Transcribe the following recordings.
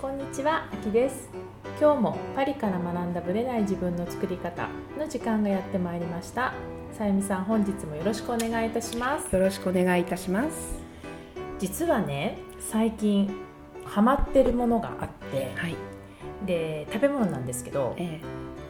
こんにちは、あきです。今日もパリから学んだブレない自分の作り方の時間がやってまいりました。さゆみさん、本日もよろしくお願いいたします。よろしくお願いいたします。実はね、最近ハマってるものがあってはい、で、食べ物なんですけどえ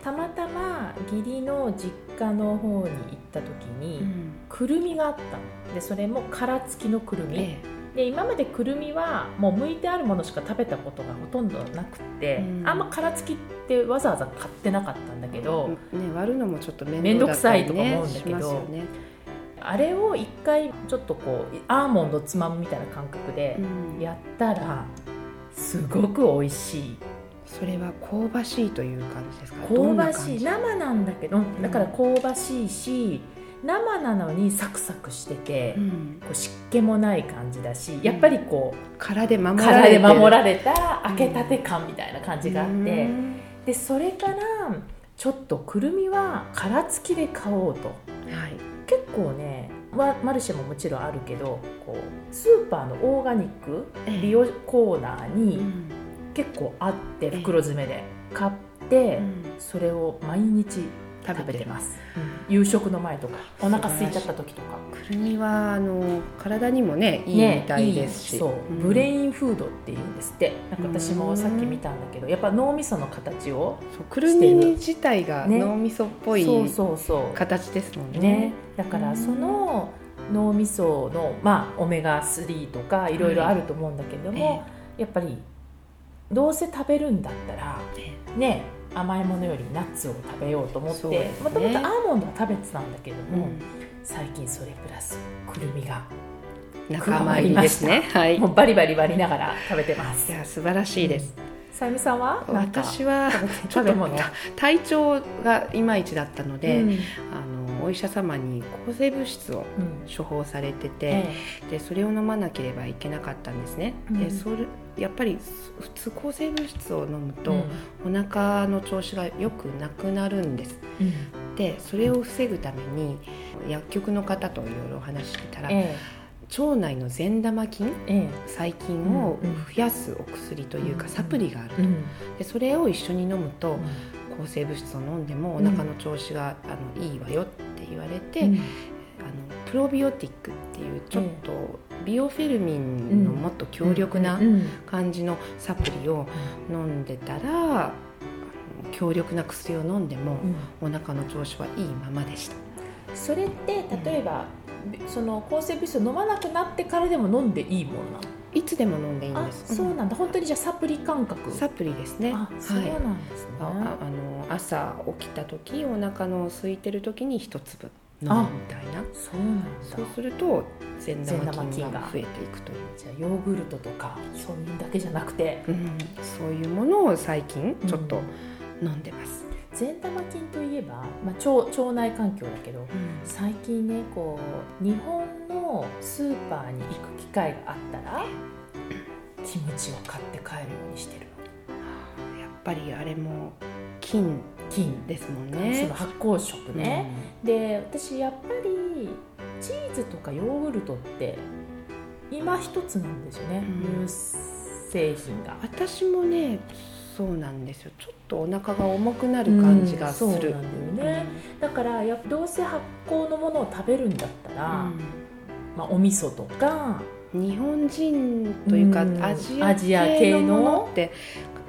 たまたま義理の実家の方に行った時に、えうん。くるみがあった。のでそれも殻付きのくるみ、えで今までくるみはもう剥いてあるものしか食べたことがほとんどなくて、うん。あんま殻付きってわざわざ買ってなかったんだけど、えね割るのもちょっと面面倒ね、さいとか思うんだけどね、あれを一回ちょっとこうアーモンドつまむみたいな感覚でうん。やったらすごく美味しい。それは香ばしいという感じですか？香ばしい。生なんだけどだから香ばしいし生なのにサクサクしてて、じうん。こう湿気もない感じだしやっぱりこう、殻で守られ守られた開けたて感みたいな感じがあって、うん。でそれからちょっとくるみは殻付きで買おうと。はい。結構ねママルシェももちろんあるけどこうスーパーのオーガニックええ。美容コーナーうにん。結構あってええ。袋詰めで買ってうん。それを毎日食べてます、夕食の前とかお腹空いちゃった時とか。くるみはあの体にもねいいみたいですし、いいそう、ん。ブレインフードっていうんですって。なんか私もさっき見たんだけどやっぱ脳みその形をそうくるみ自体がね。脳みそっぽいそうそうそう。形ですもんね。ね、だからその脳みその、まあ、オメガ3とかい。ろいろあると思うんだけども、やっぱりどうせ食べるんだったらえ。ね甘いものよりナッツを食べようと思ってもともとアーモンドは食べてたんだけどえも、最近それプラスくるみが仲間入りですね。はい。もうバリバリ割りながら食べてます。いや素晴らしいです、さゆみさんは？私は食べてちょっと体調がいまいちだったので、うん。あのお医者様に抗生物質をうん。処方されてて、え。でそれを飲まなければいけなかったんですね、うん。でそれやっぱり普通抗生物質を飲むと、えうん。お腹の調子がよくなくなるんです。うん。でそれを防ぐために薬局の方といろいろお話ししてたら、え腸内の善玉菌ええ。細菌を増やすお薬というか、うん。サプリがあると、えうん。でそれを一緒に飲むと、うん。抗生物質を飲んでもおうん腹の調子が、あのいいわよって言われて、うん。あのプロビオティックっていうちょっとビオフェルミンのもっと強力な感じのサプリを飲んでたら、強力な薬を飲んでもうん。お腹の調子はいいままでした。それって例えば、その抗生物質を飲まなくなってからでも飲んでいいものなの？いつでも飲んでいいんあです。そうなんだ。本当にじゃあサプリ感覚。サプリですね。あそうはいなんですね、あの朝起きた時お腹の空いてる時に一粒みたいな。そうなんだ。そうすると善玉菌菌がが増えていくと。いう、じゃあヨーグルトとかそういうだけじゃなくて。うん、そういうものを最近ちょっと飲んでます、善玉菌といえば、まあ、腸腸内環境だけど最近ねこう日本のスーパーに行く機会があったらキムチを買って帰るようにしてる。やっぱりあれも菌菌ですもんそねの発酵食ね、で私やっぱりチーズとかヨーグルトって今一つなんですよね、うん。乳製品が。私もねそうなんですよ。ちょっとお腹が重くなる感じがする、うんそうなんだよね。だからやっぱどうせ発酵のものを食べるんだったら、まあ、お味噌とかうん日本人というか、うん。アジア系のものって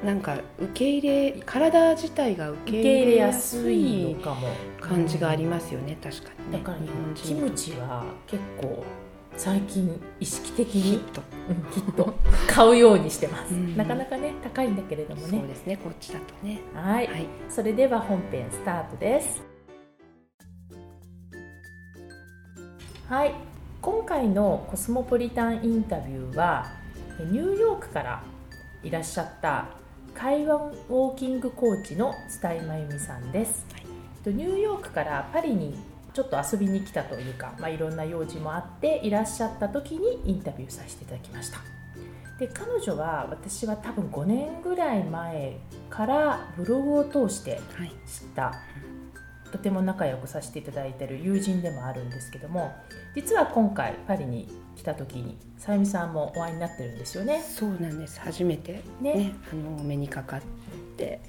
なんか受け入れ体自体が受け入れやすすい感じがありますよね、確かにねだから日本人キムチは結構最近意識的に、きっと買うようにしてます、うん。なかなかね高いんだけれどもね。そうですねこっちだとね。はい。はい。それでは本編スタートです。はい。今回のコスモポリタンインタビューはニューヨークからいらっしゃった台湾ウォーキングコーチの蔦井真由美さんです、はい。とニューヨークからパリにちょっと遊びに来たというか、まあ、いろんな用事もあっていらっしゃった時にインタビューさせていただきました。で彼女は私は多分5年ぐらい前からブログを通してはい。知ったとても仲良くさせていただいている友人でもあるんですけども実は今回パリに来た時にさゆみさんもお会いになってるんですよね。そうなんです。初めてねね。あのお目にかかって。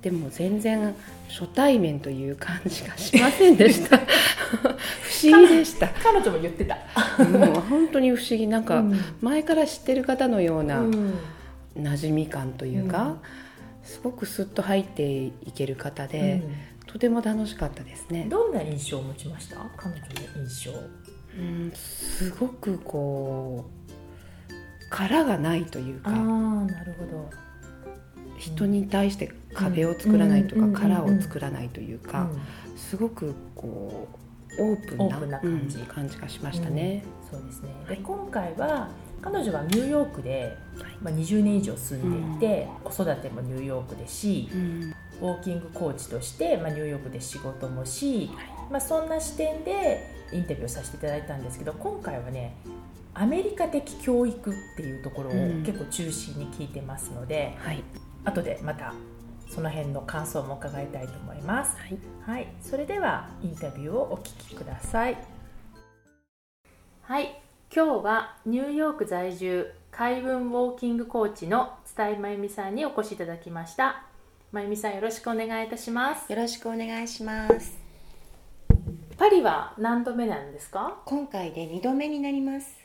でも全然初対面という感じがしませんでした。不思議でした。彼女も言ってた。もう本当に不思議。なんか、うん。前から知ってる方のようなうん。馴染み感というか、すごくスッと入っていける方で、とても楽しかったですね、どんな印象を持ちました？彼女の印象。うん、すごくこう殻がないというああかなるほど。人に対して壁を作らないとか、うん。殻を作らないというか、うん。すごくこうオープンな感じ。うん感じがしましたね。そうですね。ではい今回は彼女はニューヨークで、はい。まあ、20年以上住んでいて、子育てもニューヨークでしうん。ウォーキングコーチとして、まあ、ニューヨークで仕事もし、はい。まあ、そんな視点でインタビューをさせていただいたんですけど今回はねアメリカ的教育っていうところをうん。結構中心に聞いてますので、はい。後でまたその辺の感想も伺いたいと思います。はい。はい、それではインタビューをお聞きください。はい、今日はニューヨーク在住海運ウォーキングコーチの津井真由美さんにお越しいただきました。真由美さんよろしくお願いいたします。よろしくお願いします。パリは何度目なんですか？今回で2度目になります。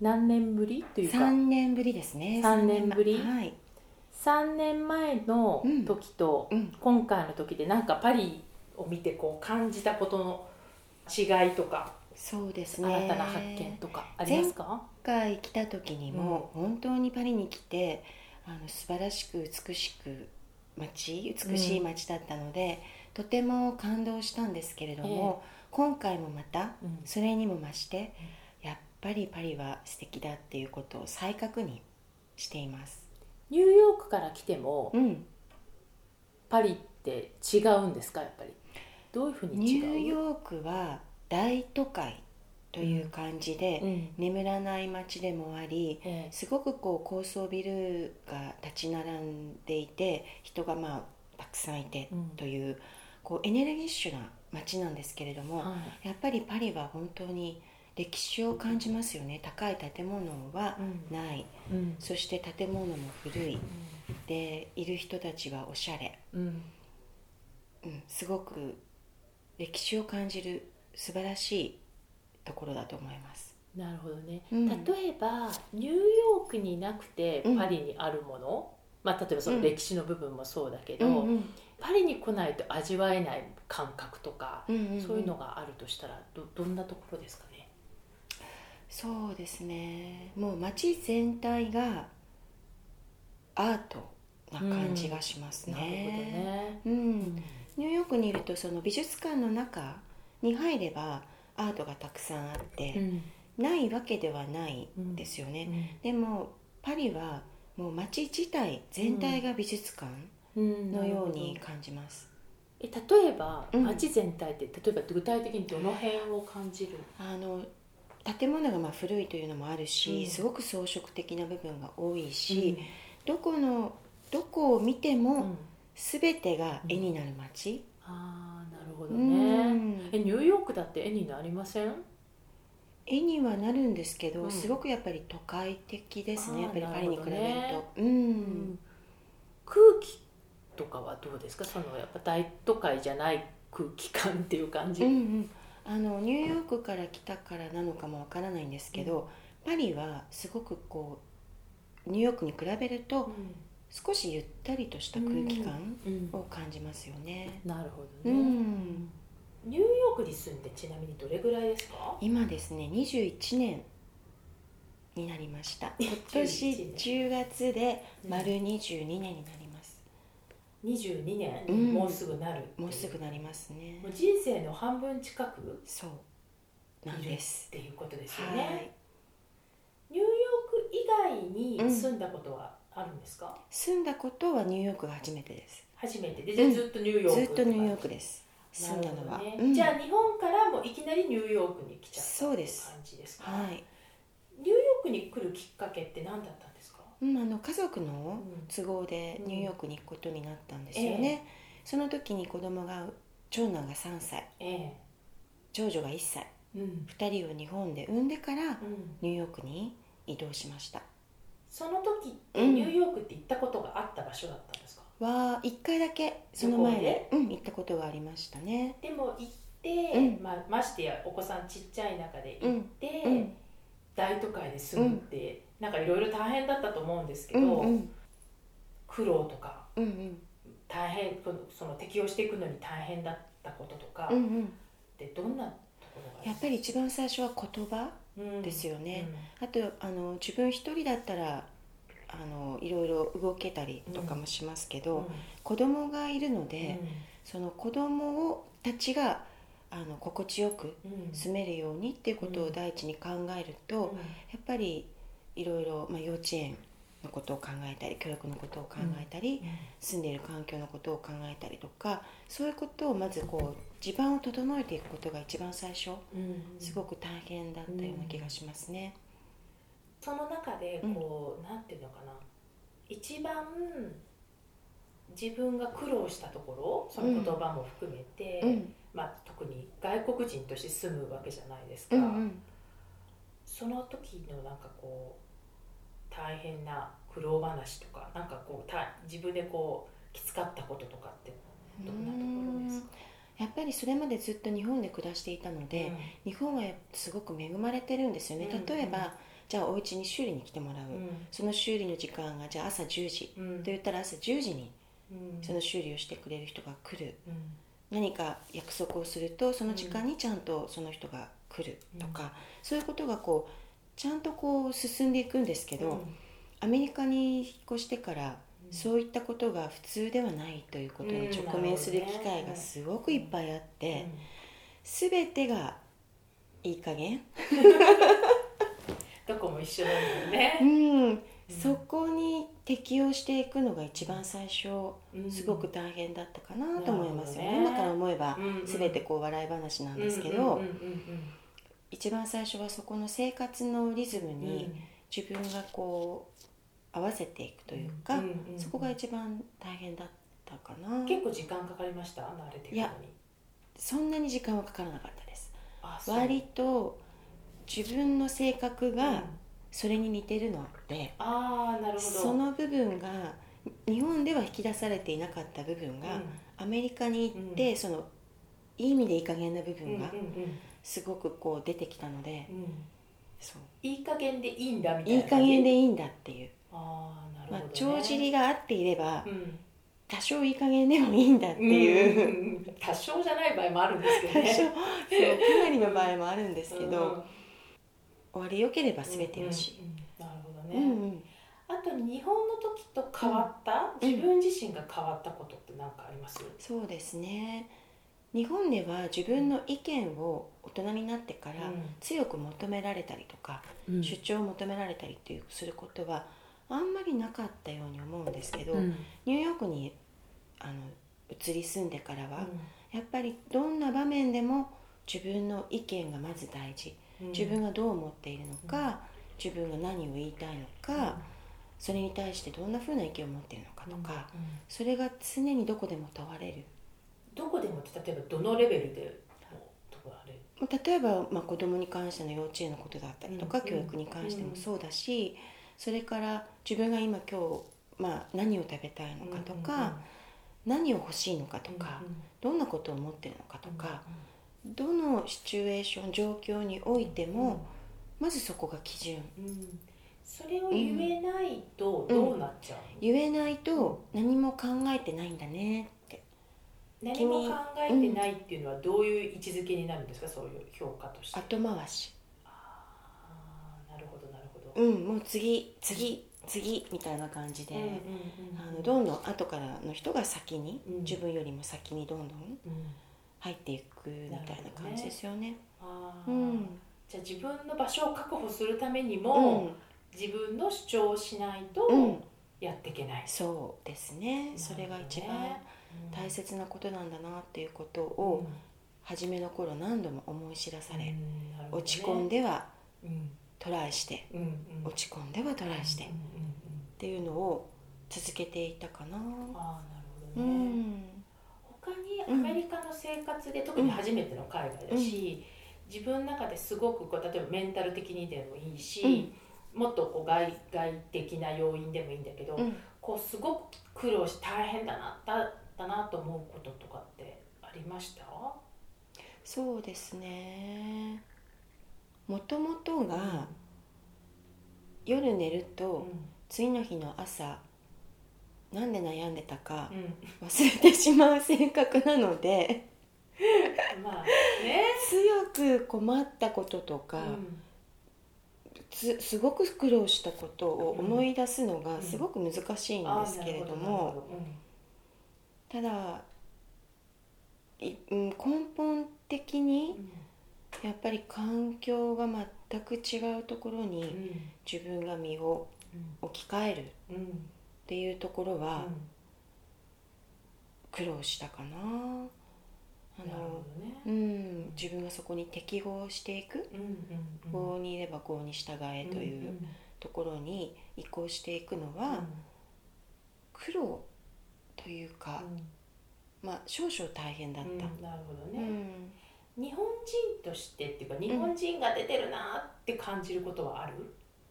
何年ぶりというか、3年ぶりですね。三年ぶり？はい。3年前の時とうん。今回の時でなんかパリを見てこう感じたことの違いとか、そうですね。新たな発見とかありますか？今回来た時にも、本当にパリに来てあの素晴らしく美しく街美しい街だったので、とても感動したんですけれども、今回もまたうんそれにも増して、やっぱりパリは素敵だっていうことを再確認しています。ニューヨークから来てもうん。パリって違うんですか？やっぱりどういうふうにニ違う？ューヨークは大都会という感じで、うん。眠らない街でもありえすごくこう高層ビルが立ち並んでいて人がまあたくさんいてうん。という,、こうエネルギッシュな街なんですけれども、えはやっぱりパリは本当に歴史を感じますよね。高い建物はうん。ない、うん。そして建物も古い。でいる人たちはおしゃれ、うん。うん、すごく歴史を感じる素晴らしいところだと思います。なるほどね、うん。例えばニューヨークになくてうん。パリにあるもの、まあ、例えばそのうん。歴史の部分もそうだけど、うんうん。パリに来ないと味わえない感覚とか、うんうんうん。そういうのがあるとしたらどどんなところですかね？そうですね。もう街全体がアートな感じがしますなるほどね。ね、ううんん。ニューヨークにいるとその美術館の中に入ればアートがたくさんあって、うん。ないわけではないですよね、でもパリはもう街自体全体が美術館うん。のように感じます、え例えばうん。街全体って例えば具体的にどの辺を感じる？あの建物がまあ古いというのもあるし、うん。すごく装飾的な部分が多いし、どこのどこを見てうん。も全てが絵になる街、ああなるほどうね、ん。えニューヨークだって絵になりません？絵にはなるんですけど、うん。すごくやっぱり都会的ですね。やっぱりパリに比べるなるほどねと、うん。空気とかはどうですか？そのやっぱ大都会じゃない空気感っていう感じ、うんうん。あのニューヨークから来たからなのかもわからないんですけど、パリはすごくこうニューヨークに比べると少しゆったりとした空気感うん。を感じますよね、なるほうどね、ん。ニューヨークに住んでちなみにどれぐらいですか？今ですね21年になりました。今年10月で丸22年になります、22年、うん。もうすぐなるもうすぐなりますね。もう人生の半分近く？そうなんです。ていうことですよはね、い。ニューヨーク以外に住んだことは？あるんですか、住んだことはニューヨークが初めてです。初めてで、うん。ずっとニューヨークずっとニューヨーククです。な住んだのは、ね。うん。じゃあ日本からもいきなりニューヨークに来ちゃったそうです感じです。かはい、ニューヨークに来るきっかけって何だったんですか、うん、あの家族のうん。都合でニューヨークに行くことになったんですよね、その時に子供が長男が3歳。え長女が1歳。えうん。2人を日本で産んでからうん。ニューヨークに移動しましたその時ニューヨークって行ったことがあった場所だったんですか、は1回だけ。その前で。うん、行ったことがありましたね。でも行って、うん。まあ、ましてやお子さんちっちゃい中で行って、うん。大都会で住むって、なんかいろいろ大変だったと思うんですけど、うんうん。苦労とかうんうん。大変その適応していくのに大変だったこととかうんうん。ってどんなところがやっぱり一番最初は言葉。りですよね、あとあの自分一人だったらあのいろいろ動けたりとかもしますけど、うん。子供がいるのうん。で、その子供をたちがあの心地よくうん。住めるようにっていうことを第一に考えると、うん。やっぱりいろいろ、まあ、幼稚園のことを考えたり教育のことを考えたり、住んでいる環境のことを考えたりとかそういうことをまずこう地盤を整えていくことが一番最初うん。すごく大変だったような気がしますね。その中でこう、なんていうのかな。一番自分が苦労したところその言葉も含めて、うん。まあ、特に外国人として住むわけじゃないですか、うんうん。その時のなんかこう大変な苦労話とかなんかこうた自分でこうきつかったこととかってどんなところですか、やっぱりそれまでずっと日本で暮らしていたので、日本はすごく恵まれてるんですよね、うん。例えば、じゃあお家に修理に来てもらう、うん。その修理の時間がじゃあ朝10時、うん。と言ったら朝10時にうん。その修理をしてくれる人が来る。うん。何か約束をするとその時間にちゃんとその人が来るとか、そういうことがこうちゃんとこう進んでいくんですけど、アメリカに引っ越してからそういったことが普通ではないということに直面する機会がすごくいっぱいあって、全てがいい加減、どこも一緒なんだよね。う、ん、そこに適応していくのが一番最初うん。すごく大変だったかなと思いますよね,、今から思えばうんうん。全てこう笑い話なんですけど、うんうんうんうん。一番最初はそこの生活のリズムうん。に自分がこう合わせていくというか、うんうんうんそこが一番大変だったかな。結構時間かかりました？慣れていくのに。いやそんなに時間はかからなかったです。割と自分の性格うん。がそれに似てるので、ああなるほど。その部分が日本では引き出されていなかった部分が、アメリカに行って、そのいい意味でいい加減な部うんうん分がうん。すごくこう出てきたので、うん。そう。いい加減でいいんだみたいいない加減でいいいんだっていう、ああなるまあほど、ね、帳尻が合っていればうん。多少いい加減でもいいんだっていう、うん多少じゃない場合もあるんですけどね。多少。そうかなりの場合もあるんですけど、うん。終わりよければ全てよし、うんうんうん。なるほどうね、んうん。あと日本の時と変わった、うん。自分自身が変わったことって何かあります、そうですね。日本では自分の意見を大人になってからうん。強く求められたりとか、うん。主張を求められたりっていうすることはあんまりなかったように思うんですけど、うん。ニューヨークにあの移り住んでからは、うやっぱりどんな場面でも自分の意見がまず大事。ん。自分がどう思っているのか、自分が何を言いたいのか、それに対してどんなふうな意見を持っているのかとか、それが常にどこでも問われる。どこでもって例えばどのレベルでも問われる？例えば、まあ、子供に関しての幼稚園のことだったりとか、うん。教育に関してもそうだし、それから自分が今今日、まあ、何を食べたいのかとか、何を欲しいのかとか、どんなことを思ってるのかとか、どのシチュエーション状況においても、まずそこが基準。うんうんそれを言えないとどうなっちゃうの、言えないと何も考えてないんだねって。何も考えてないっていうのはどういう位置づけになるんですか？そういう評価として。後回しあーなるほどなるほど、うんもう次次次みたいな感じで、うんうんうんあのどんどん後からの人が先に、うん。自分よりも先にどんどんうん。入っていくみたいな感じですよね。あー。うん。じゃあ自分の場所を確保するためにうも、ん、自分の主張をしないとうん、やっていけない、そうですね。それが一番大切なことなんだなっていうことを初めの頃何度も思い知らされ、落ち込んで、ではうんトライしてうんうん、落ち込んではトライしてっうんうんうん。ていうのを続けていたかな。なるうほどね、ん、にアメリカの生活で、特に初めての海外だし、自分の中ですごくこう例えばメンタル的にでもいいし、もっとこう外外的な要因でもいいんだけど、うん。こうすごく苦労し大変だなだだなと思うこととかってありました？そうですねもともとが夜寝るうん。と次の日の朝なんで悩んでたかうん。忘れてしまう性格なのでまあね、強く困ったこととか、すごく苦労したことを思い出すのがすごく難しいんですけれども、ただいうん根本的にやっぱり環境が全く違うところにうん。うん自分が身を置き換えるっうんうんていうところはうん。苦労したかな。あのどね。うん、自分がそこに適合していく、うんうんうん。こうにいればこうに従えといううんところに移行していくのうんは苦労というか、まあ少々大変だった。うんうんなるほどうね、ん日本人としてっていうか日本人が出てるなって感じることはある、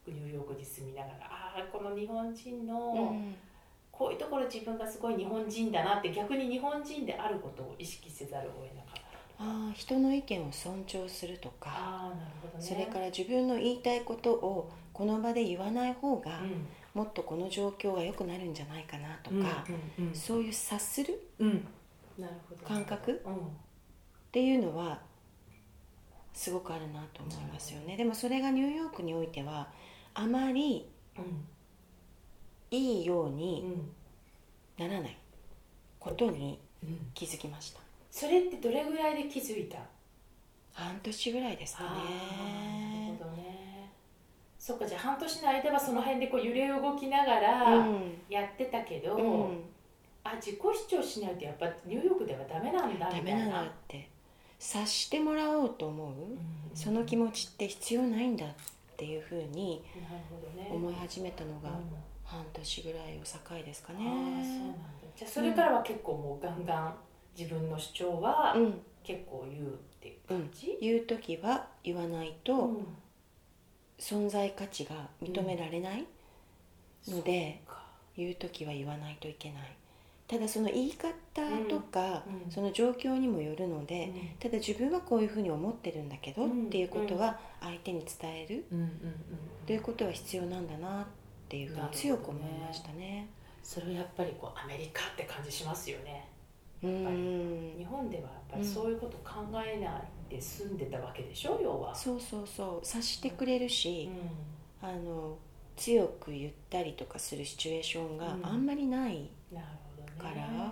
ニューヨークに住みながら。ああこの日本人のうん。こういうところ自分がすごい日本人だなって逆に日本人であることを意識せざるを得なかった。ああ人の意見を尊重するとか、ああなるほどね。それから自分の言いたいことをこの場で言わない方が、うん。もっとこの状況が良くなるんじゃないかなとか、うんうん。そういう察するうん。なるほど。感覚？うんていうのはすごくあるなと思いますよね。でもそれがニューヨークにおいてはあまりうん。いいよううにん。ならないことにうん。気づきました。それってどれぐらいで気づいた？半年ぐらいですかね。るほどね。そっかじゃあ半年の間はその辺でこう揺れ動きながらうん。やってたけど、うん。あ自己主張しないとやっぱニューヨークではダメなんだみたいな。ダメなんだって察してもらおうと思う、うん。その気持ちって必要ないんだっていうふうに思い始めたのがうん。半年ぐらいを境ですかね。じゃあそれからは結構もうガンガン自分の主張はうん、結構言うっていう感じ、言う時は言わないとうん。存在価値が認められないので、言う時は言わないといけないただその言い方とか、うんうん。その状況にもよるので、ただ自分はこういうふうに思ってるんだけど、うんっていうことは相手に伝えるうんうんうんということは必要なんだなっていうふうに強く思いましたね。それはやっぱりこうアメリカって感じしますよね。うぱりん日本ではやっぱりそういうこと考えないで住んでたわけでしょ要は。そうそうそう。察してくれるうし、ん。あの強く言ったりとかするシチュエーションがうん。あんまりない、なるほど。ねから。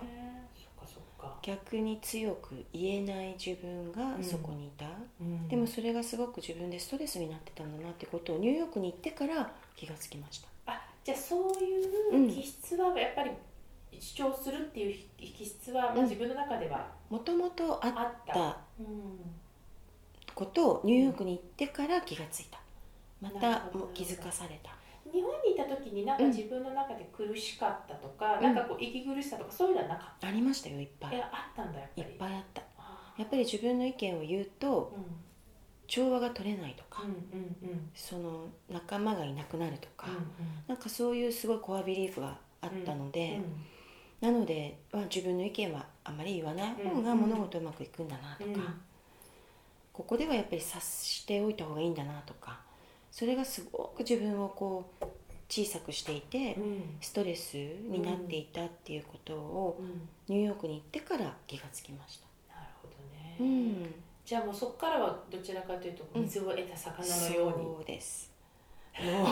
逆に強く言えない自分がそこにいた、うん。でもそれがすごく自分でストレスになってたんだなってことをニューヨークに行ってから気がつきました。あじゃあそういう気質はやっぱり主張するっていう気質は、自分の中ではもともとあった、ことをニューヨークに行ってから気がついた。また気づかされた日本にいた時になんかうん。自分の中で苦しかったとか、うん。なんかこう息苦しさとかそういうのはなかっありましたよいっぱた、い。いやあったんだやっぱいっりぱいあった。あやっぱり自分の意見を言うとーうん調和が取れないとか、うんうんうん。その仲間がいなくなるとか、うんなんかそういうすごいコアビリーフがあったので、うんなので、まあ、自分の意見はあまり言わない方がうん。物事うまくいくんだなとか、うん。ここではやっぱり察しておいた方がいいんだなとかそれがすごく自分をこう小さくしていて、うん。ストレスになっていたっていうことをうん。ニューヨークに行ってから気がつきました。なるほどね、うん、じゃあもうそこからはどちらかというと水を得た魚のように、そうです。も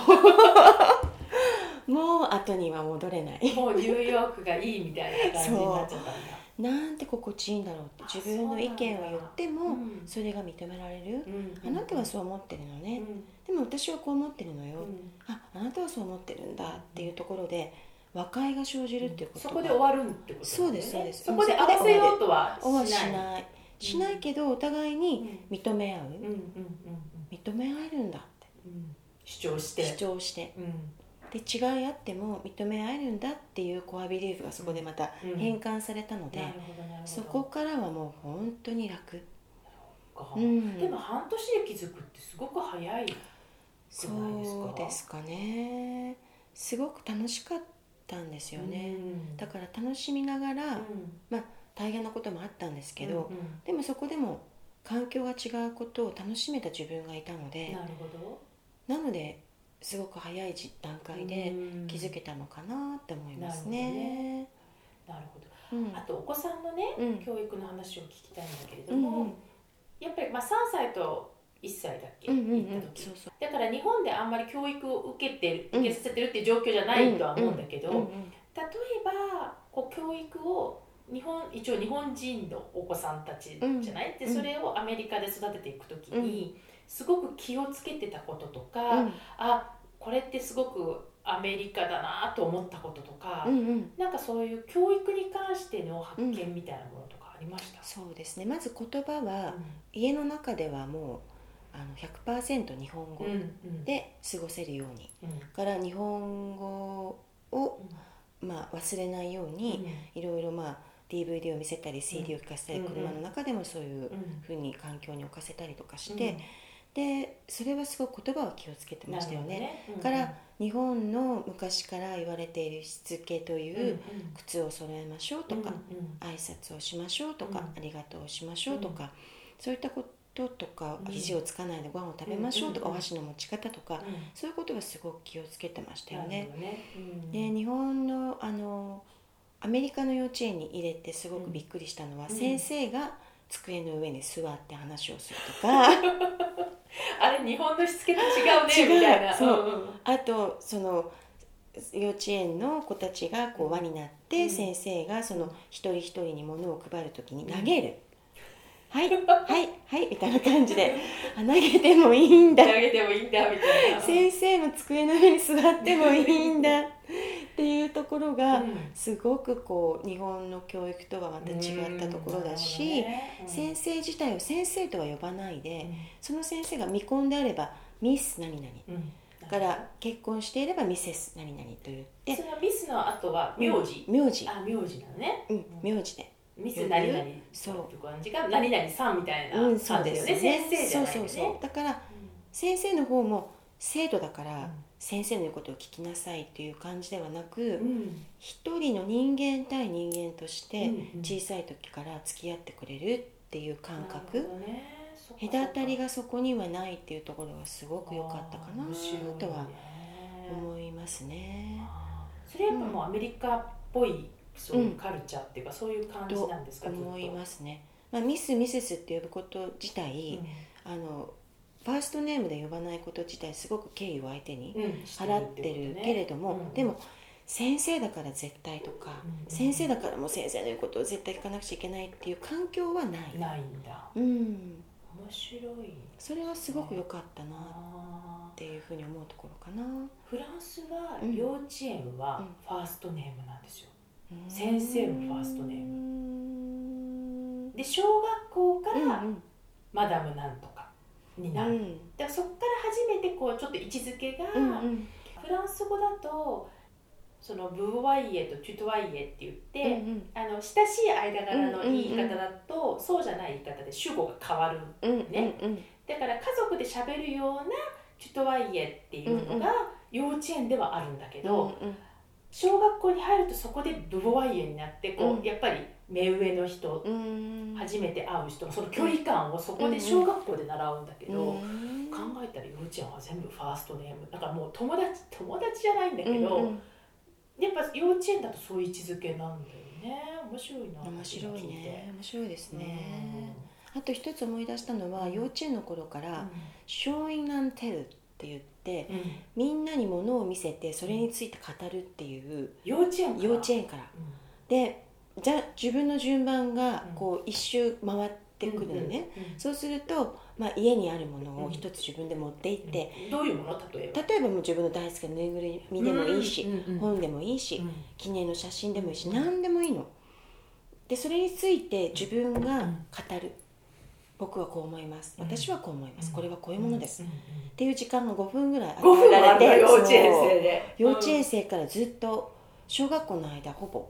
う。もう後には戻れない。もうニューヨークがいいみたいな感じになっちゃったんだなんて心地いいんだろうってあ自分の意見を言ってもうんそれが認められる、うんあなたはそう思ってるのね、うん。でも私はこう思ってるのよ、うん。ああなたはそう思ってるんだっていうところで和解が生じるっていうことそが、こで終わるってことそうですそうです。そこで合わせようとはしない。しない。しないけどお互いに認め合う、認め合えるんだって。主張して。主張して。うんで違いあっても認め合えるんだっていうコアビリーフがそこでまたうん。変換されたので、なるほどなるほど。そこからはもう本当に楽、か。うん。でも半年で気づくってすごく早いそうですかね。すごく楽しかったんですよね、うん。だから楽しみながら、うん。大変なこともあったんですけど、うんうん。でもそこでも環境が違うことを楽しめた自分がいたのでなるほど。なのですごく早い段階でうん。気づけたのかなって思いますね。なるほどうん。あとお子さんのね、うん。教育の話を聞きたいんだけれども、うんうん。やっぱりまあ3歳と1歳だっけ、うんうんうん。行った時。そうそう。だから日本であんまり教育を受けて受けさせてるっていう状況じゃないとは思うんだけど、うんうん例えばこう教育を日本一応日本人のお子さんたちじゃない、でうん。それをアメリカで育てていく時に、すごく気をつけてたこととか、うん。あこれってすごくアメリカだなと思ったこととか、うんうん。なんかそういう教育に関しての発見みたいなものとかありました、そうですね。まず言葉は家の中ではもうあの100%日本語うんうん。で過ごせるように、うん。から日本語を、まあ、忘れないように、いろいろまあ DVD を見せたり CD を聴かせたり、うん車の中でもそういううんふうに環境に置かせたりとかしうん。て、でそれはすごく言葉は気をつけてましたよね。なるほどね。から日本の昔から言われているしつけというんうん。う靴を揃えましょうとか、うん挨拶をしましょうとか、うん。ありがとうをしましょうとか、そういったこととか、うん。肘をつかないでご飯を食べましょうとか、うんうんお箸の持ち方とか、うん。そういうことはすごく気をつけてましたよね。ね。うん。で日本のあのアメリカの幼稚園に入れてすごくびっくりしたのは、うん。先生が机の上に座って話をするとか あれ日本のしつけと違うねみたいな。そう。んあとその幼稚園の子たちがこう輪になって、うん。先生がその一人一人に物を配る時にうん投げる、はいはいはいみたいな感じであ投げてもいいんだ。投げてもいいんだみたいな。先生の机の上に座ってもいいんだっていうところが、うん。すごくこう日本の教育とはまた違ったところだし、先生自体を先生とは呼ばないで、その先生が見込んであればミス何々。だから結婚していればミセス何々と言って。そのミスの後は名字、名字。あ名字なのね、うん。名字で。ミス何々。そう。感じが何々さんみたいなうん感じだよね,、先生じゃないよね。そうそうそう。だから先生の方も生徒だから、うん先生の言うことを聞きなさいっていう感じではなく、うん。一人の人間対人間としてうんうん。小さい時から付き合ってくれるっていう感覚、なるほどね。隔たりがそこにはないっていうところがすごく良かったかなとは思いますね。それやっぱもうアメリカっぽいそういうカルチャーっていうか、そういう感じとなんですか思いす、ますね。まあ、ミス・ミセスって呼ぶこと自体、あのファーストネームで呼ばないこと自体すごく敬意を相手に払ってるけれども、うんでも先生だから絶対とか、うん先生だからもう先生の言うことを絶対聞かなくちゃいけないっていう環境はない。ないんだ。うん、面白い。それはすごく良かったなっていうふうに思うところかな。フランスはうん幼稚園はうん。ファーストネームなんですよ。うん先生のファーストネーム。ムで小学校かうんらマダムなんと。かになる、うん。だからそこから初めてこうちょっと位置づけが、うんうん。フランス語だとそのブーワイエとチュトワイエって言って、うんあの親しい間柄の言い方だと、そうじゃない言い方で主語が変わるうんねうん。だから家族で喋るようなチュトワイエっていうのが幼稚園ではあるんだけど、うん小学校に入るとそこでブボワイエになってこう、うん。やっぱり目上の人うん。初めて会う人のその距離感をそこで小学校で習うんだけど、うん。考えたら幼稚園は全部ファーストネーム。だからもう友達友達じゃないんだけど、やっぱ幼稚園だとそういう位置づけなんだよね。面白いな面白いね。面白いですうん。ねあと一つ思い出したのは幼稚園の頃から「showing and tell」って言ってみんなにものを見せてそれについて語るっていう幼稚園から。幼稚園から。でじゃあ自分の順番がこう一周回ってくるのね、そうすると、まあ、家にあるものを一つ自分で持って行って、どういうもの？例えば。例えばもう自分の大好きなぬいぐるみでもいいし、本でもいいし、うん。記念の写真でもいいし、うん何でもいいの。でそれについて自分が語る、僕はこう思います。うん。私はこう思います、うん。これはこういうものです、うん。っうん。ていう時間が5分ぐらい5分もあるの与えられて幼稚園そう。生で幼稚園生からずっと小学校の間ほぼ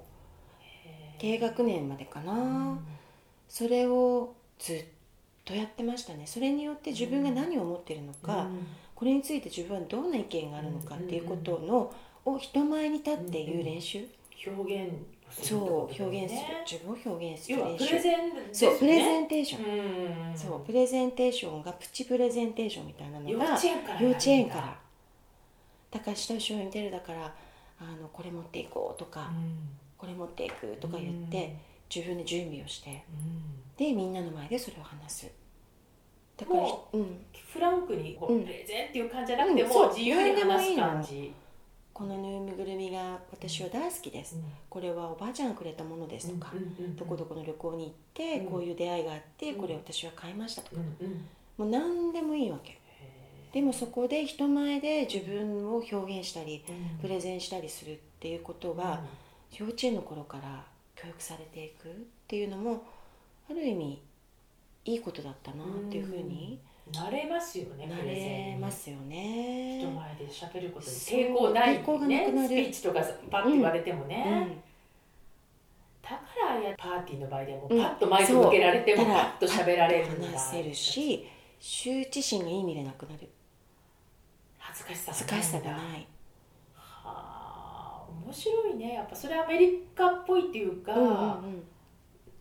低学年までかな、うん。それをずっとやってましたね。それによって自分が何を思ってるのか、これについて自分はどんな意見があるのかっていうことの、を人前に立って言う練習、表現そう表現するね自分を表現する練習。プレゼンね。そうプレゼンテーション、うんそうプレゼンテーションがプチプレゼンテーションみたいなの幼が稚園から幼稚園から。だから下後ろに出るだからあのこれ持っていこうとか、これ持っていくとか言って、自分で準備をしてでみんなの前でそれを話す。だからもうん、フランクにこううん。プレゼンっていう感じじゃなくてうんそう。も自由に話す感じ。このぬいぐるみが私は大好きです、これはおばあちゃんがくれたものですとか、どこどこの旅行に行って、うん。こういう出会いがあって、うん。これ私は買いましたとか、もう何でもいいわけ。でもそこで人前で自分を表現したりプレゼンしたりするっていうことは、幼稚園の頃から教育されていくっていうのもある意味いいことだったなっていうふうに慣れますよねなプレゼンれに。ますよね。人前で喋ることに抵抗ない抵抗がなくなる。ねスピーチとかパッて言われてもね、うん。だからやパーティーの場合でもパうん。ッとマイク向けられてもパッと喋られるんだ話せるし羞恥心がいい意味でなくなる。恥ずかしさ恥ずかしさがいない。はあ面白いね。やっぱそれアメリカっぽいっていうか、うんうん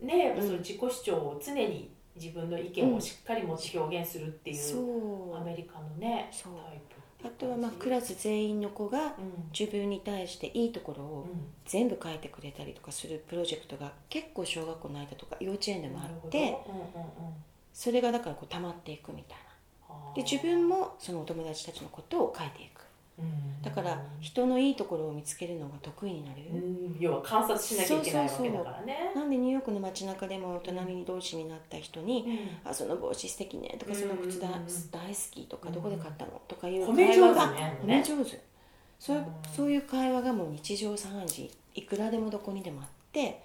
ねやっぱその自己主張を常に自分の意見をしっかり持ち表現するってうん、いう、そう。アメリカのねタイプあとはまあクラス全員の子がうん。自分に対していいところをうん。全部書いてくれたりとかするプロジェクトが結構小学校の間とか幼稚園でもあってうんうんうんそれがだからこう溜まっていくみたいはあなで自分もそのお友達たちのことを書いていく。うんだから人のいいところを見つけるのが得意になる、うん。要は観察しなきゃいけないわけだからね。なんでニューヨークの街中でも隣同士になった人にうん。あその帽子素敵ねとかうんその靴だうん大好きとかうん。どこで買ったのとかいう褒め上手会話がね褒め上手。そううん。そういう会話がもう日常茶飯事いくらでもどこにでもあって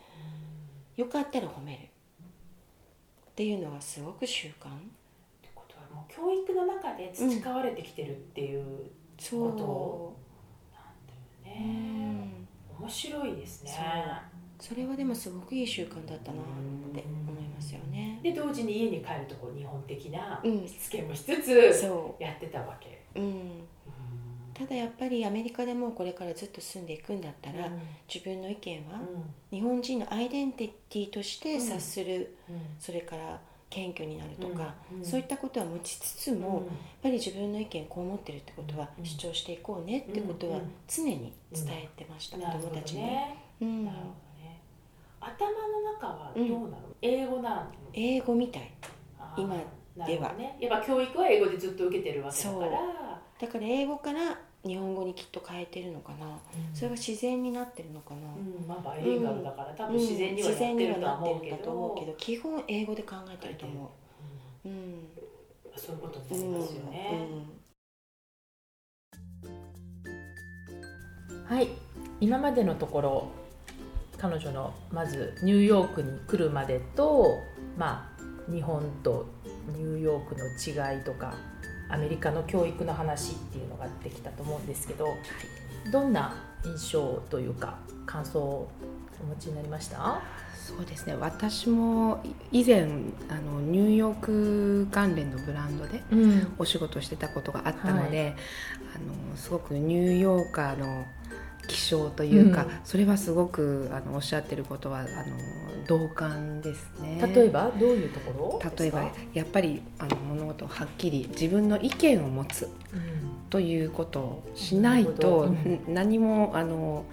よかったら褒める。っていうのがすごく習慣。ってことはもう教育の中で培われてきてるっていうそう。なんだようね、ん面白いですね。それはでもすごくいい習慣だったなって思いますよね。で同時に家に帰るとこう日本的なうん。しつけもしつつそやってたわけ、ううん。ただやっぱりアメリカでもこれからずっと住んでいくんだったら、自分の意見は日本人のアイデンティティとして察する、それから謙虚になるとか、うんうん。そういったことは持ちつつも、やっぱり自分の意見こう思ってるってことはうん。主張していこうねってことはうんうん。常に伝えてました、なるほど子供たちに、なるほどね。頭の中はどうなの、英語なの？英語みたい。今なるほどね。やっぱ教育は英語でずっと受けてるわけだから。だから英語から日本語にきっと変えてるのかな、それが自然になってるのかな、うん。まあバイリンガルだから、多分自然にはなってると思うけど。基本英語で考えてると思う、うんう。ん。そういうことにうんなりますよね、はい。今までのところ彼女のまずニューヨークに来るまでとまあ日本とニューヨークの違いとかアメリカの教育の話っていうのができたと思うんですけど、どんな印象というか感想をお持ちになりました？そうですね。私も以前あのニューヨーク関連のブランドでうん。お仕事してたことがあったので、あのすごくニューヨーカーの気象というか、うん。それはすごくあのおっしゃってることはあの同感ですね。例えばどういうところ？例えばやっぱりあの物事をはっきり自分の意見を持つうん。ということをしないと、うん。何もあの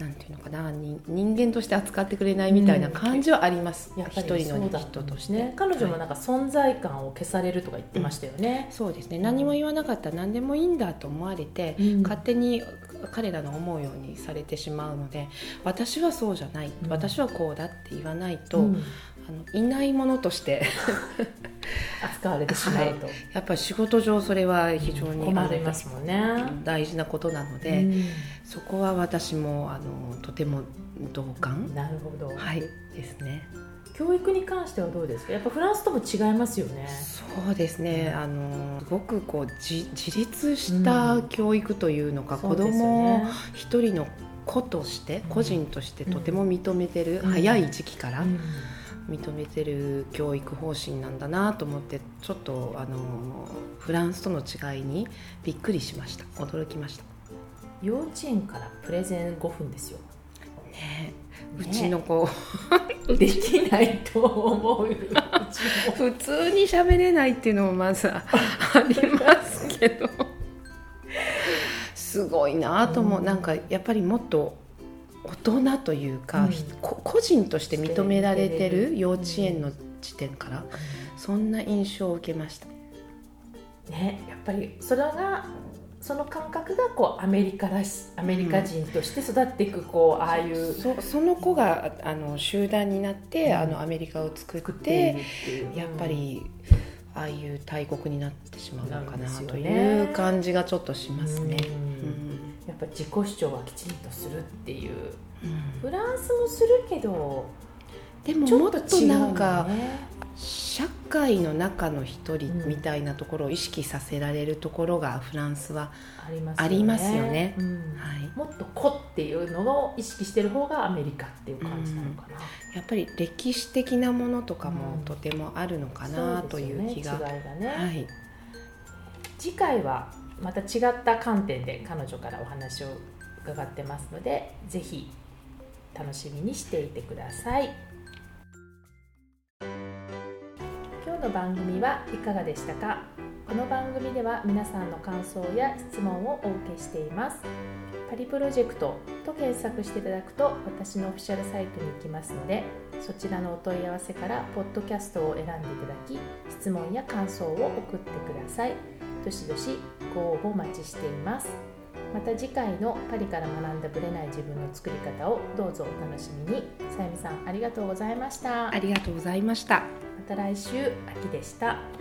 なんていうのかなに人間として扱ってくれないみたいな感じはあります、やっぱ一人の人として、ね、彼女もはいなんか存在感を消されるとか言ってましたよね、そうですね。何も言わなかったら何でもいいんだと思われて、うん。勝手に彼らの思うようにされてしまうので私はそうじゃない、うん。私はこうだって言わないと、うん。あのいないものとして 扱われてしまうと、やっぱり仕事上それは非常に困りますもんね、大事なことなので、うん。そこは私もあのとても同感、なるほど、はい。ですね。教育に関してはどうですか？やっぱフランスとも違いますよね。そうですね。あのすごくこう自自立した教育というのか、子供を一人の子として個人としてとても認めてる、早い時期から認めてる教育方針なんだなと思ってちょっとあのフランスとの違いにびっくりしました。驚きました。幼稚園からプレゼン5分ですよ。ねうちの子、ね、できないと思う。普通に喋れないっていうのもまずありますけど。すごいなと思う、うん、なんかやっぱりもっと大人というか、うん、個人として認められてる幼稚園の時点から、そんな印象を受けました。ね、やっぱりそれがその感覚がこうアメリカらしアメリカ人として育っていくこう、ああいうそその子があの集団になって、あのアメリカを作ってやっぱりああいう大国になってしまうのかなという感じがちょっとしますね。やっぱ自己主張はきちんとするっていう、フランスもするけどでももっとなんか、社会の中の一人みたいなところを意識させられるところがフランスはありますよね。はい、もっと個っていうのを意識してる方がアメリカっていう感じなのかな。うん、やっぱり歴史的なものとかもとてもあるのかなという気が。次回はまた違った観点で彼女からお話を伺ってますのでぜひ楽しみにしていてください。の番組はいかがでしたか？この番組では皆さんの感想や質問をお受けしています。パリプロジェクトと検索していただくと私のオフィシャルサイトに行きますのでそちらのお問い合わせからポッドキャストを選んでいただき質問や感想を送ってください。どしどしご応募お待ちしています。また次回のパリから学んだブレない自分の作り方をどうぞお楽しみに。さゆみさんありがとうございました。ありがとうございました。た来週。秋でした。